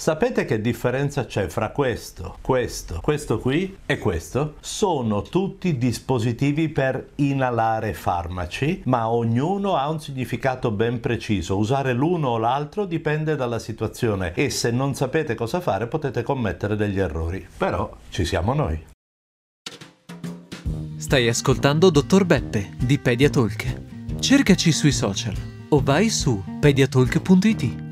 Sapete che differenza c'è fra questo, questo, questo qui e questo? Sono tutti dispositivi per inalare farmaci, ma ognuno ha un significato ben preciso. Usare l'uno o l'altro dipende dalla situazione e se non sapete cosa fare potete commettere degli errori. Però ci siamo noi. Stai ascoltando Dottor Beppe di Pediatalk. Cercaci sui social o vai su pediatalk.it.